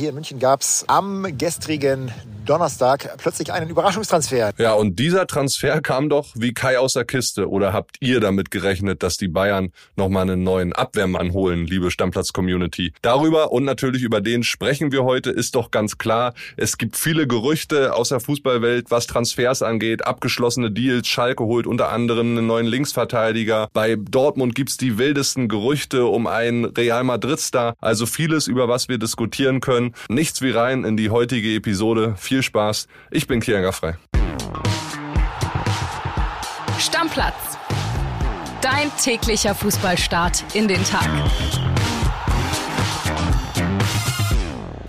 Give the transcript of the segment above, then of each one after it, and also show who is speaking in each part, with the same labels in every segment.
Speaker 1: Hier in München gab es am gestrigen Donnerstag plötzlich einen Überraschungstransfer.
Speaker 2: Ja, und dieser Transfer kam doch wie Kai aus der Kiste. Oder habt ihr damit gerechnet, dass die Bayern nochmal einen neuen Abwehrmann holen, liebe Stammplatz-Community? Darüber und natürlich über den sprechen wir heute, ist doch ganz klar. Es gibt viele Gerüchte aus der Fußballwelt, was Transfers angeht. Abgeschlossene Deals. Schalke holt unter anderem einen neuen Linksverteidiger. Bei Dortmund gibt's die wildesten Gerüchte um einen Real Madrid-Star. Also vieles, über was wir diskutieren können. Nichts wie rein in die heutige Episode. Viel Spaß. Ich bin Kian Gaffrey.
Speaker 3: Stammplatz. Dein täglicher Fußballstart in den Tag.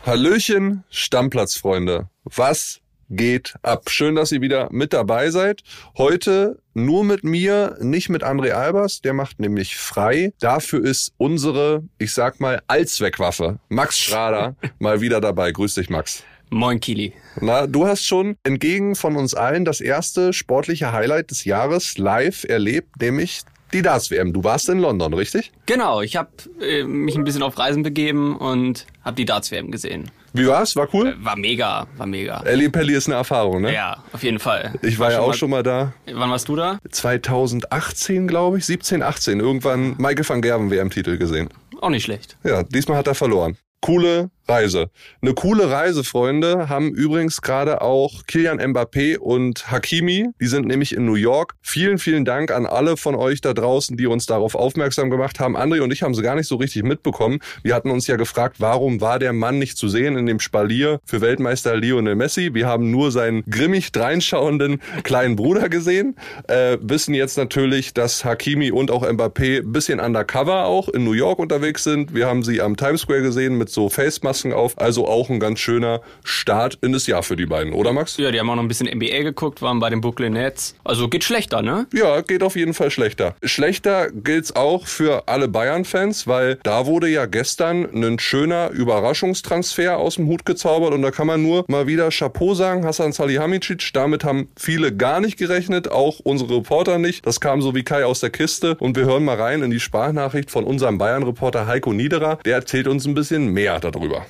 Speaker 2: Hallöchen, Stammplatzfreunde. Was geht ab. Schön, dass ihr wieder mit dabei seid. Heute nur mit mir, nicht mit André Albers, der macht nämlich frei. Dafür ist unsere, ich sag mal, Allzweckwaffe, Max Schrader, mal wieder dabei. Grüß dich, Max.
Speaker 4: Moin Kili.
Speaker 2: Na, du hast schon entgegen von uns allen das erste sportliche Highlight des Jahres live erlebt, nämlich die Darts-WM. Du warst in London, richtig?
Speaker 4: Genau, ich habe äh, mich ein bisschen auf Reisen begeben und habe die Darts-WM gesehen.
Speaker 2: Wie war's? War cool?
Speaker 4: Äh, war mega, war mega.
Speaker 2: Ellie Pelli ist eine Erfahrung, ne?
Speaker 4: Ja, auf jeden Fall.
Speaker 2: Ich war, war ja auch mal, schon mal da.
Speaker 4: Wann warst du da?
Speaker 2: 2018, glaube ich, 17, 18. Irgendwann Michael van Gerven WM-Titel gesehen.
Speaker 4: Auch nicht schlecht.
Speaker 2: Ja, diesmal hat er verloren. Coole Reise. Eine coole Reise, Freunde, haben übrigens gerade auch Kilian Mbappé und Hakimi. Die sind nämlich in New York. Vielen, vielen Dank an alle von euch da draußen, die uns darauf aufmerksam gemacht haben. André und ich haben sie gar nicht so richtig mitbekommen. Wir hatten uns ja gefragt, warum war der Mann nicht zu sehen in dem Spalier für Weltmeister Lionel Messi? Wir haben nur seinen grimmig dreinschauenden kleinen Bruder gesehen. Äh, wissen jetzt natürlich, dass Hakimi und auch Mbappé bisschen undercover auch in New York unterwegs sind. Wir haben sie am Times Square gesehen mit so Face Masken auf. Also auch ein ganz schöner Start in das Jahr für die beiden, oder Max?
Speaker 4: Ja, die haben auch noch ein bisschen NBA geguckt, waren bei den Brooklyn Nets. Also geht schlechter, ne?
Speaker 2: Ja, geht auf jeden Fall schlechter. Schlechter gilt's auch für alle Bayern-Fans, weil da wurde ja gestern ein schöner Überraschungstransfer aus dem Hut gezaubert und da kann man nur mal wieder Chapeau sagen, Hassan Salihamidzic. Damit haben viele gar nicht gerechnet, auch unsere Reporter nicht. Das kam so wie Kai aus der Kiste und wir hören mal rein in die Sprachnachricht von unserem Bayern-Reporter Heiko Niederer. Der erzählt uns ein bisschen mehr darüber.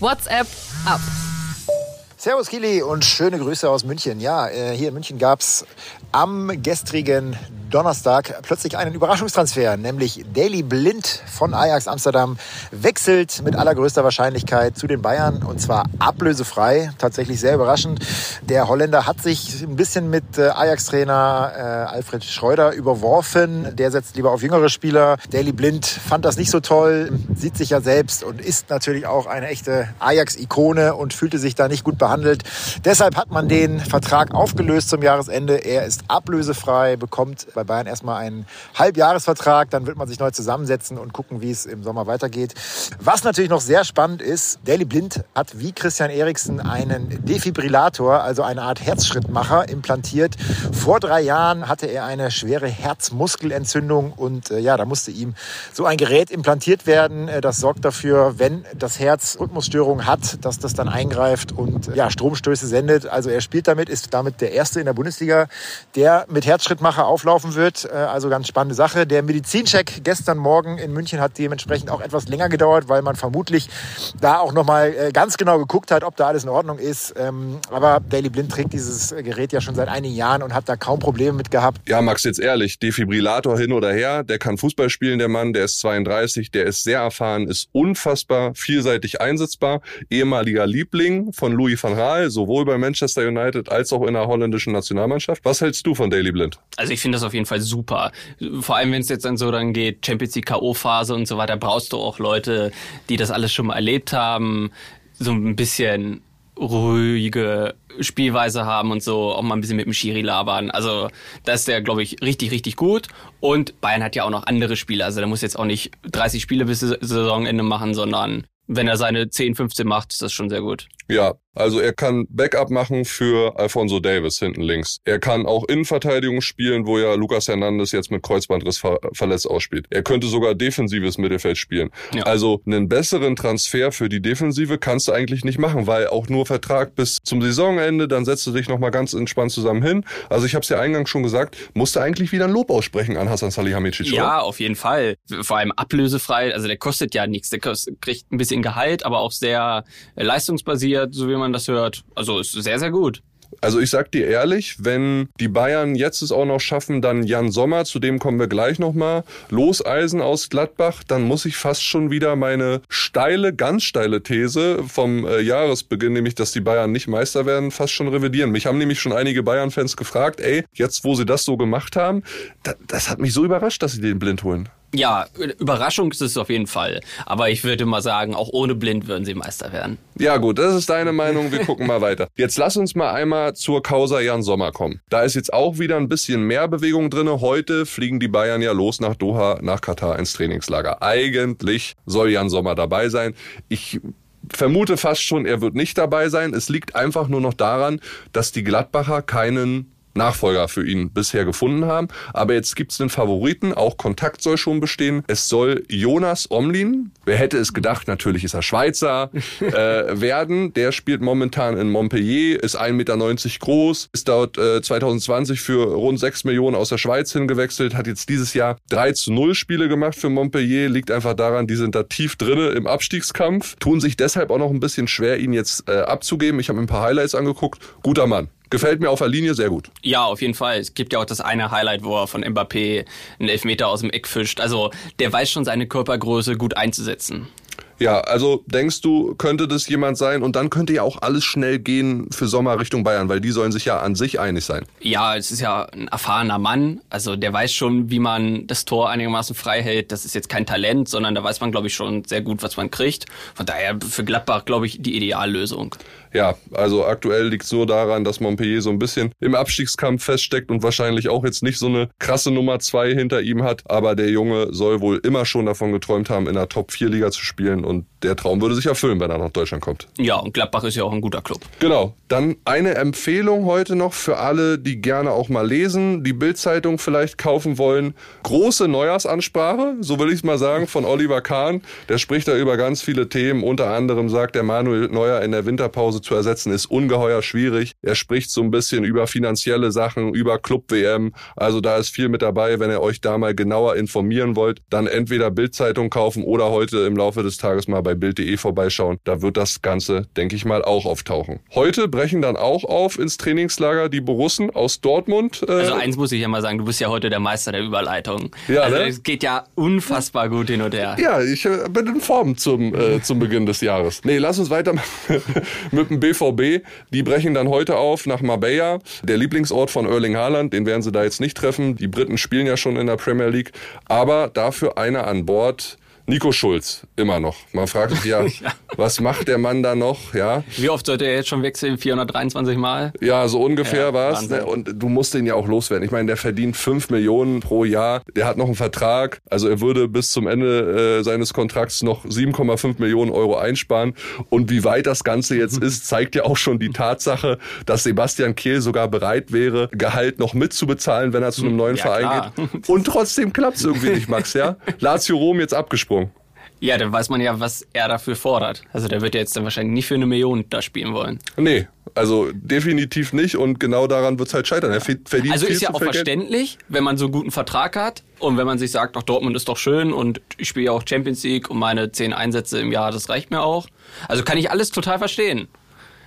Speaker 3: WhatsApp ab.
Speaker 1: Servus Kili und schöne Grüße aus München. Ja, äh, hier in München gab es am gestrigen Donnerstag plötzlich einen Überraschungstransfer, nämlich Daily Blind von Ajax Amsterdam wechselt mit allergrößter Wahrscheinlichkeit zu den Bayern und zwar ablösefrei. Tatsächlich sehr überraschend. Der Holländer hat sich ein bisschen mit äh, Ajax-Trainer äh, Alfred Schreuder überworfen. Der setzt lieber auf jüngere Spieler. Daily Blind fand das nicht so toll, sieht sich ja selbst und ist natürlich auch eine echte Ajax-Ikone und fühlte sich da nicht gut behandelt. Deshalb hat man den Vertrag aufgelöst zum Jahresende. Er ist ablösefrei, bekommt bei Bayern erstmal einen Halbjahresvertrag. Dann wird man sich neu zusammensetzen und gucken, wie es im Sommer weitergeht. Was natürlich noch sehr spannend ist, Daily Blind hat wie Christian Eriksen einen Defibrillator, also eine Art Herzschrittmacher, implantiert. Vor drei Jahren hatte er eine schwere Herzmuskelentzündung und äh, ja, da musste ihm so ein Gerät implantiert werden. Äh, das sorgt dafür, wenn das Herz Rhythmusstörungen hat, dass das dann eingreift und äh, ja, Stromstöße sendet. Also er spielt damit, ist damit der Erste in der Bundesliga, der mit Herzschrittmacher auflaufen laufen wird. Äh, also ganz spannende Sache. Der Medizincheck gestern Morgen in München hat dementsprechend auch etwas länger gedauert, weil man vermutlich da auch nochmal äh, ganz genau geguckt hat, ob da alles in Ordnung ist. Ähm, aber Daily Blind trägt dieses Gerät ja schon seit einigen Jahren und hat da kaum Probleme mit gehabt.
Speaker 2: Ja, Max, jetzt ehrlich, Defibrillator hin oder her, der kann Fußball spielen, der Mann, der ist 32, der ist sehr erfahren, ist unfassbar vielseitig einsetzbar, ehemaliger Liebling von Louis van Gaal, sowohl bei Manchester United als auch in der holländischen Nationalmannschaft. Was hältst du von Daily Blind?
Speaker 4: Also ich finde das auf jeden Fall super. Vor allem, wenn es jetzt dann so dann geht, Champions League K.O.-Phase und so weiter, brauchst du auch Leute, die das alles schon mal erlebt haben, so ein bisschen ruhige Spielweise haben und so auch mal ein bisschen mit dem Schiri labern. Also da ist der, glaube ich, richtig, richtig gut. Und Bayern hat ja auch noch andere Spieler. Also der muss jetzt auch nicht 30 Spiele bis Saisonende machen, sondern wenn er seine 10, 15 macht, ist das schon sehr gut.
Speaker 2: Ja, also er kann Backup machen für Alfonso Davis hinten links. Er kann auch Innenverteidigung spielen, wo ja Lucas Hernandez jetzt mit Kreuzbandriss ver verletzt ausspielt. Er könnte sogar defensives Mittelfeld spielen.
Speaker 4: Ja.
Speaker 2: Also einen besseren Transfer für die Defensive kannst du eigentlich nicht machen, weil auch nur Vertrag bis zum Saisonende, dann setzt du dich nochmal ganz entspannt zusammen hin. Also ich habe es ja eingangs schon gesagt, musste eigentlich wieder ein Lob aussprechen an Hassan Salihamidzic. oder?
Speaker 4: Ja, auf jeden Fall. Vor allem ablösefrei. Also der kostet ja nichts. Der kriegt ein bisschen Gehalt, aber auch sehr äh, leistungsbasiert, so wie man das hört. Also ist sehr, sehr gut.
Speaker 2: Also ich sag dir ehrlich, wenn die Bayern jetzt es auch noch schaffen, dann Jan Sommer, zu dem kommen wir gleich nochmal, loseisen aus Gladbach, dann muss ich fast schon wieder meine steile, ganz steile These vom äh, Jahresbeginn, nämlich dass die Bayern nicht Meister werden, fast schon revidieren. Mich haben nämlich schon einige Bayern-Fans gefragt, ey, jetzt wo sie das so gemacht haben, da, das hat mich so überrascht, dass sie den blind holen.
Speaker 4: Ja, Überraschung ist es auf jeden Fall. Aber ich würde mal sagen, auch ohne Blind würden sie Meister werden.
Speaker 2: Ja gut, das ist deine Meinung. Wir gucken mal weiter. Jetzt lass uns mal einmal zur Causa Jan Sommer kommen. Da ist jetzt auch wieder ein bisschen mehr Bewegung drinne. Heute fliegen die Bayern ja los nach Doha, nach Katar ins Trainingslager. Eigentlich soll Jan Sommer dabei sein. Ich vermute fast schon, er wird nicht dabei sein. Es liegt einfach nur noch daran, dass die Gladbacher keinen Nachfolger für ihn bisher gefunden haben. Aber jetzt gibt's einen Favoriten, auch Kontakt soll schon bestehen. Es soll Jonas Omlin, wer hätte es gedacht, natürlich ist er Schweizer, äh, werden. Der spielt momentan in Montpellier, ist 1,90 Meter groß, ist dort äh, 2020 für rund 6 Millionen aus der Schweiz hingewechselt, hat jetzt dieses Jahr 3 zu 0 Spiele gemacht für Montpellier, liegt einfach daran, die sind da tief drinne im Abstiegskampf, tun sich deshalb auch noch ein bisschen schwer, ihn jetzt äh, abzugeben. Ich habe mir ein paar Highlights angeguckt. Guter Mann. Gefällt mir auf der Linie sehr gut.
Speaker 4: Ja, auf jeden Fall. Es gibt ja auch das eine Highlight, wo er von Mbappé einen Elfmeter aus dem Eck fischt. Also der weiß schon seine Körpergröße gut einzusetzen.
Speaker 2: Ja, also denkst du, könnte das jemand sein? Und dann könnte ja auch alles schnell gehen für Sommer Richtung Bayern, weil die sollen sich ja an sich einig sein.
Speaker 4: Ja, es ist ja ein erfahrener Mann. Also der weiß schon, wie man das Tor einigermaßen frei hält. Das ist jetzt kein Talent, sondern da weiß man, glaube ich, schon sehr gut, was man kriegt. Von daher für Gladbach, glaube ich, die Ideallösung.
Speaker 2: Ja, also aktuell liegt es nur daran, dass Montpellier so ein bisschen im Abstiegskampf feststeckt und wahrscheinlich auch jetzt nicht so eine krasse Nummer zwei hinter ihm hat. Aber der Junge soll wohl immer schon davon geträumt haben, in der Top-4-Liga zu spielen. Und der Traum würde sich erfüllen, wenn er nach Deutschland kommt.
Speaker 4: Ja, und Gladbach ist ja auch ein guter Club.
Speaker 2: Genau. Dann eine Empfehlung heute noch für alle, die gerne auch mal lesen, die Bildzeitung vielleicht kaufen wollen. Große Neujahrsansprache, so will ich es mal sagen, von Oliver Kahn. Der spricht da über ganz viele Themen. Unter anderem sagt der Manuel Neuer in der Winterpause zu ersetzen, ist ungeheuer schwierig. Er spricht so ein bisschen über finanzielle Sachen, über Club-WM. Also da ist viel mit dabei. Wenn ihr euch da mal genauer informieren wollt, dann entweder Bildzeitung kaufen oder heute im Laufe des Tages mal bei Bild.de vorbeischauen. Da wird das Ganze, denke ich mal, auch auftauchen. Heute brechen dann auch auf ins Trainingslager die Borussen aus Dortmund. Äh,
Speaker 4: Also eins muss ich ja mal sagen, du bist ja heute der Meister der Überleitung.
Speaker 2: Ja,
Speaker 4: also
Speaker 2: ne?
Speaker 4: es geht ja unfassbar gut hin und her.
Speaker 2: Ja, ich äh, bin in Form zum, äh, zum Beginn des Jahres. Nee, lass uns weitermachen mit dem BVB. Die brechen dann heute auf nach Marbella, der Lieblingsort von Erling Haaland. Den werden sie da jetzt nicht treffen. Die Briten spielen ja schon in der Premier League. Aber dafür einer an Bord. Nico Schulz, immer noch. Man fragt sich ja, was macht der Mann da noch? Ja,
Speaker 4: Wie oft sollte er jetzt schon wechseln? 423 Mal?
Speaker 2: ja, so ungefähr
Speaker 4: Ja,
Speaker 2: war's.
Speaker 4: Wahnsinn.
Speaker 2: Ne? Und du musst den ja auch loswerden. Ich meine, der verdient 5 Millionen pro Jahr. Der hat noch einen Vertrag. Also er würde bis zum Ende äh, seines Kontrakts noch 7,5 Millionen Euro einsparen. Und wie weit das Ganze jetzt ist, zeigt ja auch schon die Tatsache, dass Sebastian Kehl sogar bereit wäre, Gehalt noch mitzubezahlen, wenn er zu einem neuen
Speaker 4: Ja,
Speaker 2: Verein
Speaker 4: klar.
Speaker 2: geht. Und trotzdem klappt's irgendwie nicht, Max, ja? Lazio Rom jetzt abgesprungen.
Speaker 4: Ja, dann weiß man ja, was er dafür fordert. Also der wird ja jetzt dann wahrscheinlich nicht für eine Million da spielen wollen.
Speaker 2: Nee, also definitiv nicht. Und genau daran wird's halt scheitern. Er verdient
Speaker 4: Also ist ja auch
Speaker 2: viel Geld.
Speaker 4: verständlich, wenn man so einen guten Vertrag hat und wenn man sich sagt, ach Dortmund ist doch schön und ich spiele ja auch Champions League und meine zehn Einsätze im Jahr, das reicht mir auch. Also kann ich alles total verstehen.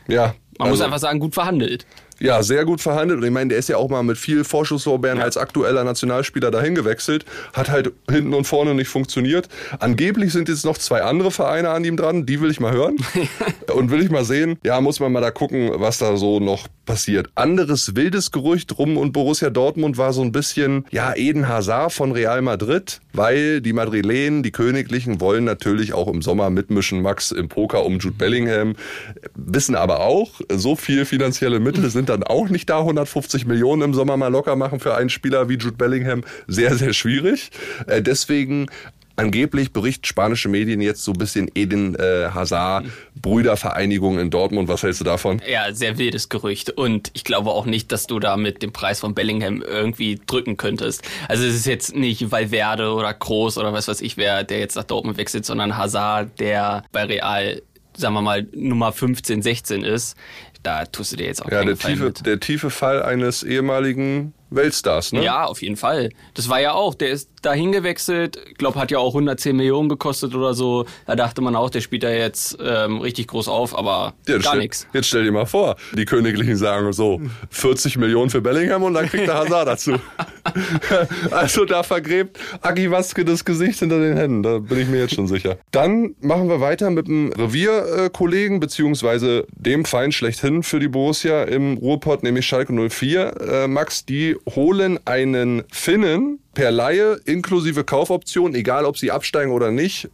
Speaker 2: Ja.
Speaker 4: Man muss
Speaker 2: also-
Speaker 4: einfach sagen, gut verhandelt.
Speaker 2: Ja, sehr gut verhandelt. Und ich meine, der ist ja auch mal mit viel Vorschusslorbeeren als aktueller Nationalspieler dahin gewechselt. Hat halt hinten und vorne nicht funktioniert. Angeblich sind jetzt noch zwei andere Vereine an ihm dran. Die will ich mal hören. und will ich mal sehen. Ja, muss man mal da gucken, was da so noch passiert. Anderes wildes Gerücht rum und Borussia Dortmund war so ein bisschen, ja, Eden Hazard von Real Madrid, weil die Madrilenen, die Königlichen, wollen natürlich auch im Sommer mitmischen, Max, im Poker um Jude Bellingham. Wissen aber auch, so viel finanzielle Mittel sind dann auch nicht da. 150 Millionen im Sommer mal locker machen für einen Spieler wie Jude Bellingham. Sehr, sehr schwierig. Äh, Deswegen Angeblich berichten spanische Medien jetzt so ein bisschen Eden äh, Hazard, Brüdervereinigung in Dortmund. Was hältst du davon?
Speaker 4: Ja, sehr wildes Gerücht. Und ich glaube auch nicht, dass du da mit dem Preis von Bellingham irgendwie drücken könntest. Also es ist jetzt nicht Valverde oder Kroos oder was weiß ich wer, der jetzt nach Dortmund wechselt, sondern Hazard, der bei Real sagen wir mal, Nummer 15, 16 ist, da tust du dir jetzt auch
Speaker 2: ja,
Speaker 4: der
Speaker 2: tiefe,
Speaker 4: mit.
Speaker 2: der tiefe Fall eines ehemaligen Weltstars, ne?
Speaker 4: Ja, auf jeden Fall. Das war ja auch, der ist dahin gewechselt, glaub, hat ja auch 110 Millionen gekostet oder so. Da dachte man auch, der spielt da jetzt ähm, richtig groß auf, aber
Speaker 2: Ja,
Speaker 4: gar nichts.
Speaker 2: Jetzt stell dir mal vor, die Königlichen sagen so 40 Millionen für Bellingham und dann kriegt der Hazard dazu. also da vergräbt Agi Waske das Gesicht hinter den Händen, da bin ich mir jetzt schon sicher. Dann machen wir weiter mit einem Revierkollegen, beziehungsweise dem Feind schlechthin für die Borussia im Ruhrpott, nämlich Schalke 04. Äh, Max, die holen einen Finnen, per Laie inklusive Kaufoption, egal ob sie absteigen oder nicht.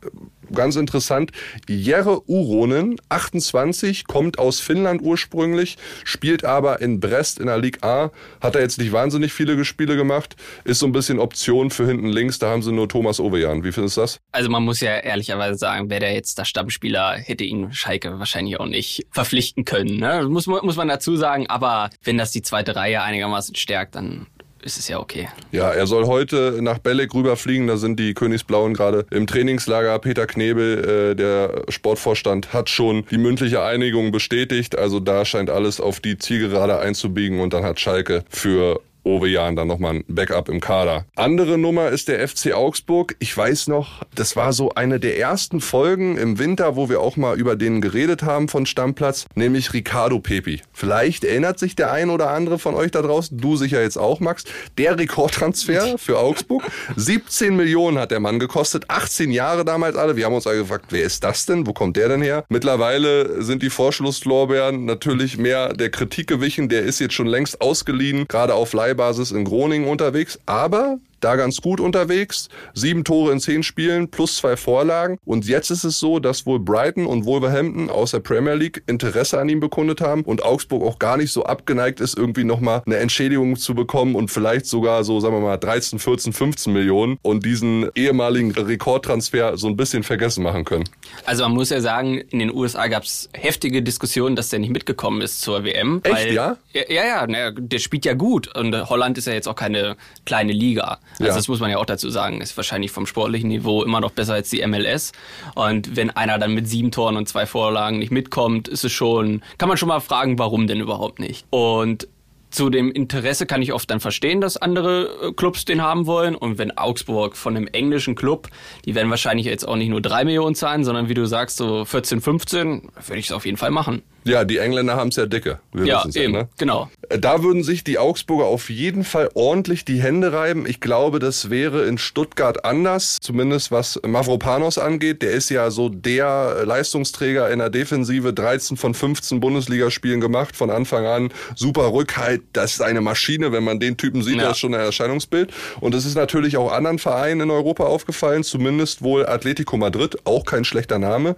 Speaker 2: Ganz interessant. Jere Uronen, 28, kommt aus Finnland ursprünglich, spielt aber in Brest in der Ligue A. Hat er jetzt nicht wahnsinnig viele Spiele gemacht. Ist so ein bisschen Option für hinten links. Da haben sie nur Thomas Ovejan. Wie findest du das?
Speaker 4: Also man muss ja ehrlicherweise sagen, wäre der jetzt der Stammspieler, hätte ihn Schalke wahrscheinlich auch nicht verpflichten können. Ne? Muss, muss man dazu sagen. Aber wenn das die zweite Reihe einigermaßen stärkt, dann ist es ja okay.
Speaker 2: Ja, er soll heute nach Belek rüberfliegen. Da sind die Königsblauen gerade im Trainingslager. Peter Knebel, äh, der Sportvorstand, hat schon die mündliche Einigung bestätigt. Also da scheint alles auf die Zielgerade einzubiegen. Und dann hat Schalke für Ovejan dann nochmal ein Backup im Kader. Andere Nummer ist der FC Augsburg. Ich weiß noch, das war so eine der ersten Folgen im Winter, wo wir auch mal über den geredet haben von Stammplatz, nämlich Ricardo Pepi. Vielleicht erinnert sich der ein oder andere von euch da draußen, du sicher jetzt auch, Max, der Rekordtransfer für Augsburg. 17 Millionen hat der Mann gekostet, 18 Jahre damals alle. Wir haben uns alle gefragt, wer ist das denn? Wo kommt der denn her? Mittlerweile sind die Vorschlusslorbeeren natürlich mehr der Kritik gewichen. Der ist jetzt schon längst ausgeliehen, gerade auf Leihbasis in Groningen unterwegs. Aber da ganz gut unterwegs. Sieben Tore in zehn Spielen plus zwei Vorlagen. Und jetzt ist es so, dass wohl Brighton und Wolverhampton aus der Premier League Interesse an ihm bekundet haben und Augsburg auch gar nicht so abgeneigt ist, irgendwie nochmal eine Entschädigung zu bekommen und vielleicht sogar so, sagen wir mal, 13, 14, 15 Millionen und diesen ehemaligen Rekordtransfer so ein bisschen vergessen machen können.
Speaker 4: Also man muss ja sagen, in den USA gab es heftige Diskussionen, dass der nicht mitgekommen ist zur WM.
Speaker 2: Echt,
Speaker 4: weil,
Speaker 2: ja?
Speaker 4: Ja, ja, ja der spielt ja gut. Und Holland ist ja jetzt auch keine kleine Liga. Also
Speaker 2: Ja.
Speaker 4: das muss man ja auch dazu sagen. Ist wahrscheinlich vom sportlichen Niveau immer noch besser als die MLS. Und wenn einer dann mit sieben Toren und zwei Vorlagen nicht mitkommt, ist es schon, kann man schon mal fragen, warum denn überhaupt nicht. Und zu dem Interesse kann ich oft dann verstehen, dass andere äh, Clubs den haben wollen. Und wenn Augsburg von einem englischen Club, die werden wahrscheinlich jetzt auch nicht nur drei Millionen zahlen, sondern wie du sagst, so 14, 15, würde ich es auf jeden Fall machen.
Speaker 2: Ja, die Engländer haben es ja dicke. Wir
Speaker 4: Ja, eben,
Speaker 2: ne?
Speaker 4: genau.
Speaker 2: Da würden sich die Augsburger auf jeden Fall ordentlich die Hände reiben. Ich glaube, das wäre in Stuttgart anders, zumindest was Mavropanos angeht. Der ist ja so der Leistungsträger in der Defensive, 13 von 15 Bundesligaspielen gemacht, von Anfang an. Super Rückhalt, das ist eine Maschine. Wenn man den Typen sieht,
Speaker 4: Ja.
Speaker 2: das ist schon ein Erscheinungsbild. Und es ist natürlich auch anderen Vereinen in Europa aufgefallen, zumindest wohl Atletico Madrid, auch kein schlechter Name.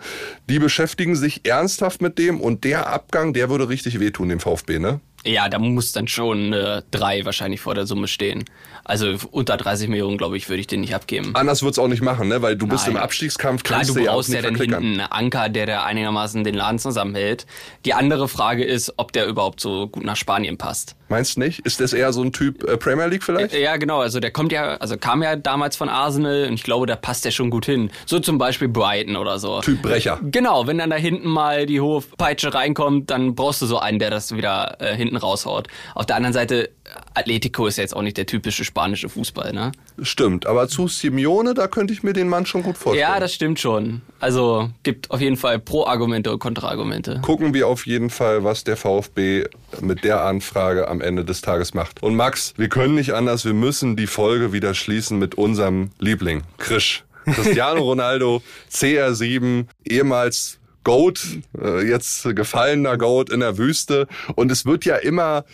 Speaker 2: Die beschäftigen sich ernsthaft mit dem und der Abgang, der würde richtig wehtun, dem VfB, ne?
Speaker 4: Ja, da muss dann schon äh, drei wahrscheinlich vor der Summe stehen. Also unter 30 Millionen, glaube ich, würde ich den nicht abgeben.
Speaker 2: Anders wird's auch nicht machen, ne? Weil du bist
Speaker 4: Nein.
Speaker 2: im Abstiegskampf,
Speaker 4: Klar,
Speaker 2: kannst
Speaker 4: du
Speaker 2: ja auch
Speaker 4: brauchst
Speaker 2: nicht
Speaker 4: ja dann hinten einen Anker, der da einigermaßen den Laden zusammenhält. Die andere Frage ist, ob der überhaupt so gut nach Spanien passt.
Speaker 2: Meinst nicht? Ist das eher so ein Typ äh, Premier League vielleicht?
Speaker 4: Ja, genau. Also der kommt ja, also kam ja damals von Arsenal und ich glaube, da passt der schon gut hin. So zum Beispiel Brighton oder so.
Speaker 2: Typ Brecher.
Speaker 4: Genau, wenn dann da hinten mal die hohe Peitsche reinkommt, dann brauchst du so einen, der das wieder äh, hinten raushaut. Auf der anderen Seite, Atletico ist ja jetzt auch nicht der typische spanische Fußball, ne?
Speaker 2: Stimmt, aber zu Simeone, da könnte ich mir den Mann schon gut vorstellen.
Speaker 4: Ja, das stimmt schon. Also gibt auf jeden Fall Pro-Argumente und Kontra-Argumente.
Speaker 2: Gucken wir auf jeden Fall, was der VfB mit der Anfrage am Ende des Tages macht. Und Max, wir können nicht anders, wir müssen die Folge wieder schließen mit unserem Liebling, Krisch. Cristiano Ronaldo, CR7, ehemals Goat, äh, jetzt gefallener Goat in der Wüste. Und es wird ja immer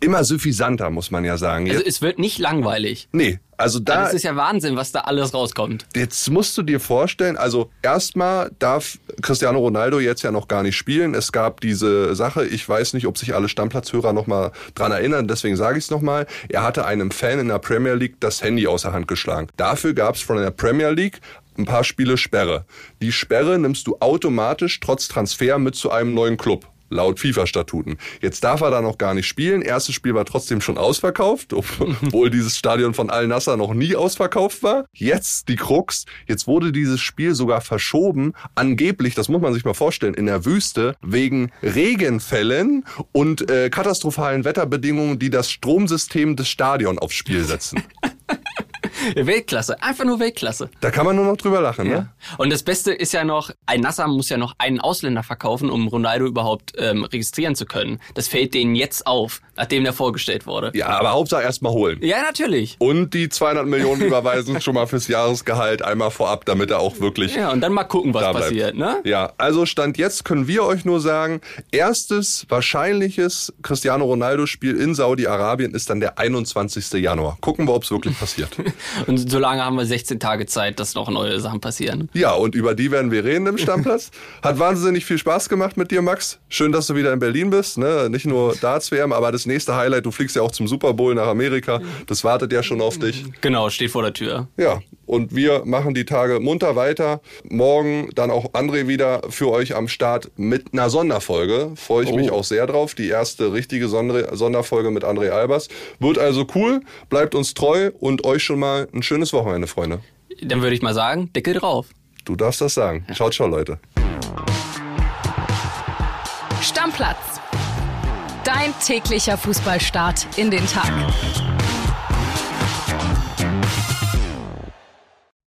Speaker 2: immer suffisanter, muss man ja sagen.
Speaker 4: Also es wird nicht langweilig.
Speaker 2: nee, also da
Speaker 4: Das ist ja Wahnsinn, was da alles rauskommt.
Speaker 2: Jetzt musst du dir vorstellen, also erstmal darf Cristiano Ronaldo jetzt ja noch gar nicht spielen. Es gab diese Sache, ich weiß nicht, ob sich alle Stammplatzhörer noch mal dran erinnern, deswegen sage ich es nochmal. Er hatte einem Fan in der Premier League das Handy außer Hand geschlagen. Dafür gab es von der Premier League ein paar Spiele Sperre. Die Sperre nimmst du automatisch trotz Transfer mit zu einem neuen Club laut FIFA-Statuten. Jetzt darf er da noch gar nicht spielen. Erstes Spiel war trotzdem schon ausverkauft, obwohl dieses Stadion von Al-Nassr noch nie ausverkauft war. Jetzt die Krux. Jetzt wurde dieses Spiel sogar verschoben. Angeblich, das muss man sich mal vorstellen, in der Wüste wegen Regenfällen und äh, katastrophalen Wetterbedingungen, die das Stromsystem des Stadions aufs Spiel setzen.
Speaker 4: Weltklasse, einfach nur Weltklasse.
Speaker 2: Da kann man nur noch drüber lachen, ne?
Speaker 4: Und das Beste ist ja noch, ein Nasser muss ja noch einen Ausländer verkaufen, um Ronaldo überhaupt ähm, registrieren zu können. Das fällt denen jetzt auf, nachdem der vorgestellt wurde.
Speaker 2: Ja, aber Hauptsache erstmal holen.
Speaker 4: Ja, natürlich.
Speaker 2: Und die 200 Millionen überweisen schon mal fürs Jahresgehalt einmal vorab, damit er auch wirklich
Speaker 4: Ja, und dann mal gucken, was passiert, ne?
Speaker 2: Ja, also Stand jetzt können wir euch nur sagen, erstes wahrscheinliches Cristiano Ronaldo-Spiel in Saudi-Arabien ist dann der 21. Januar. Gucken wir, ob es wirklich passiert.
Speaker 4: Und solange haben wir 16 Tage Zeit, dass noch neue Sachen passieren.
Speaker 2: Ja, und über die werden wir reden im Stammplatz. Hat wahnsinnig viel Spaß gemacht mit dir, Max. Schön, dass du wieder in Berlin bist. Ne? Nicht nur Darts-WM, aber das nächste Highlight, du fliegst ja auch zum Super Bowl nach Amerika. Das wartet ja schon auf dich.
Speaker 4: Genau, steht vor der Tür.
Speaker 2: Ja, und wir machen die Tage munter weiter. Morgen dann auch André wieder für euch am Start mit einer Sonderfolge. Freue ich mich
Speaker 4: Oh.
Speaker 2: auch sehr drauf. Die erste richtige Sonder Sonderfolge mit André Albers. Wird also cool. Bleibt uns treu und euch schon mal ein schönes Wochenende, Freunde.
Speaker 4: Dann würde ich mal sagen, Deckel drauf.
Speaker 2: Du darfst das sagen. Ciao, ciao, Leute.
Speaker 3: Stammplatz. Dein täglicher Fußballstart in den Tag.